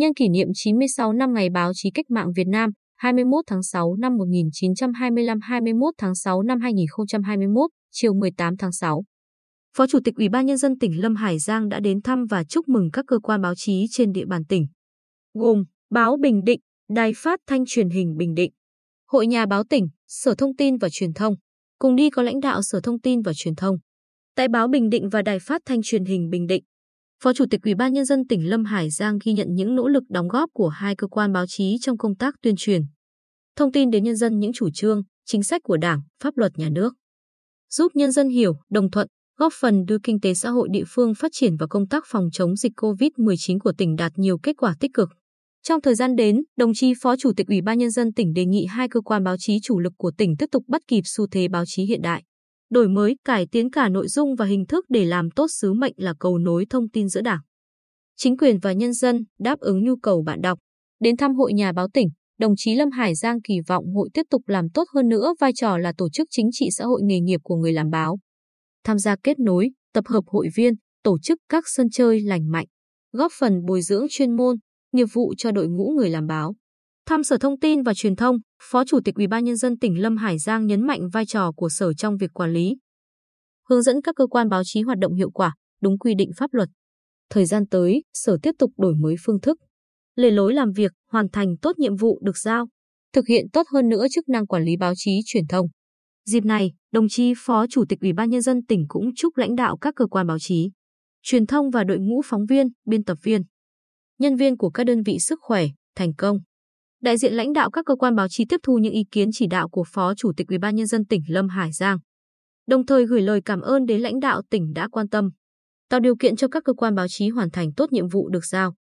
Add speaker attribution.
Speaker 1: Nhân kỷ niệm 96 năm ngày báo chí cách mạng Việt Nam, 21 tháng 6 năm 1925 21 tháng 6 năm 2021, chiều 18 tháng 6. Phó Chủ tịch Ủy ban Nhân dân tỉnh Lâm Hải Giang đã đến thăm và chúc mừng các cơ quan báo chí trên địa bàn tỉnh, gồm Báo Bình Định, Đài Phát Thanh Truyền hình Bình Định, Hội Nhà báo tỉnh, Sở Thông tin và Truyền thông. Cùng đi có lãnh đạo Sở Thông tin và Truyền thông. Tại Báo Bình Định và Đài Phát Thanh Truyền hình Bình Định, Phó Chủ tịch Ủy ban Nhân dân tỉnh Lâm Hải Giang ghi nhận những nỗ lực đóng góp của hai cơ quan báo chí trong công tác tuyên truyền, thông tin đến nhân dân những chủ trương, chính sách của Đảng, pháp luật nhà nước, giúp nhân dân hiểu, đồng thuận, góp phần đưa kinh tế xã hội địa phương phát triển và công tác phòng chống dịch COVID-19 của tỉnh đạt nhiều kết quả tích cực. Trong thời gian đến, đồng chí Phó Chủ tịch Ủy ban Nhân dân tỉnh đề nghị hai cơ quan báo chí chủ lực của tỉnh tiếp tục bắt kịp xu thế báo chí hiện đại, đổi mới, cải tiến cả nội dung và hình thức để làm tốt sứ mệnh là cầu nối thông tin giữa Đảng, chính quyền và nhân dân, đáp ứng nhu cầu bạn đọc. Đến thăm Hội Nhà báo tỉnh, đồng chí Lâm Hải Giang kỳ vọng hội tiếp tục làm tốt hơn nữa vai trò là tổ chức chính trị xã hội nghề nghiệp của người làm báo. Tham gia kết nối, tập hợp hội viên, tổ chức các sân chơi lành mạnh, góp phần bồi dưỡng chuyên môn, nghiệp vụ cho đội ngũ người làm báo. Thăm Sở Thông tin và Truyền thông, Phó Chủ tịch Ủy ban nhân dân tỉnh Lâm Hải Giang nhấn mạnh vai trò của Sở trong việc quản lý, hướng dẫn các cơ quan báo chí hoạt động hiệu quả, đúng quy định pháp luật. Thời gian tới, Sở tiếp tục đổi mới phương thức, lề lối làm việc, hoàn thành tốt nhiệm vụ được giao, thực hiện tốt hơn nữa chức năng quản lý báo chí truyền thông. Dịp này, đồng chí Phó Chủ tịch Ủy ban nhân dân tỉnh cũng chúc lãnh đạo các cơ quan báo chí, truyền thông và đội ngũ phóng viên, biên tập viên, nhân viên của các đơn vị sức khỏe, thành công. Đại diện lãnh đạo các cơ quan báo chí tiếp thu những ý kiến chỉ đạo của Phó Chủ tịch Ủy ban nhân dân tỉnh Lâm Hải Giang, đồng thời gửi lời cảm ơn đến lãnh đạo tỉnh đã quan tâm, tạo điều kiện cho các cơ quan báo chí hoàn thành tốt nhiệm vụ được giao.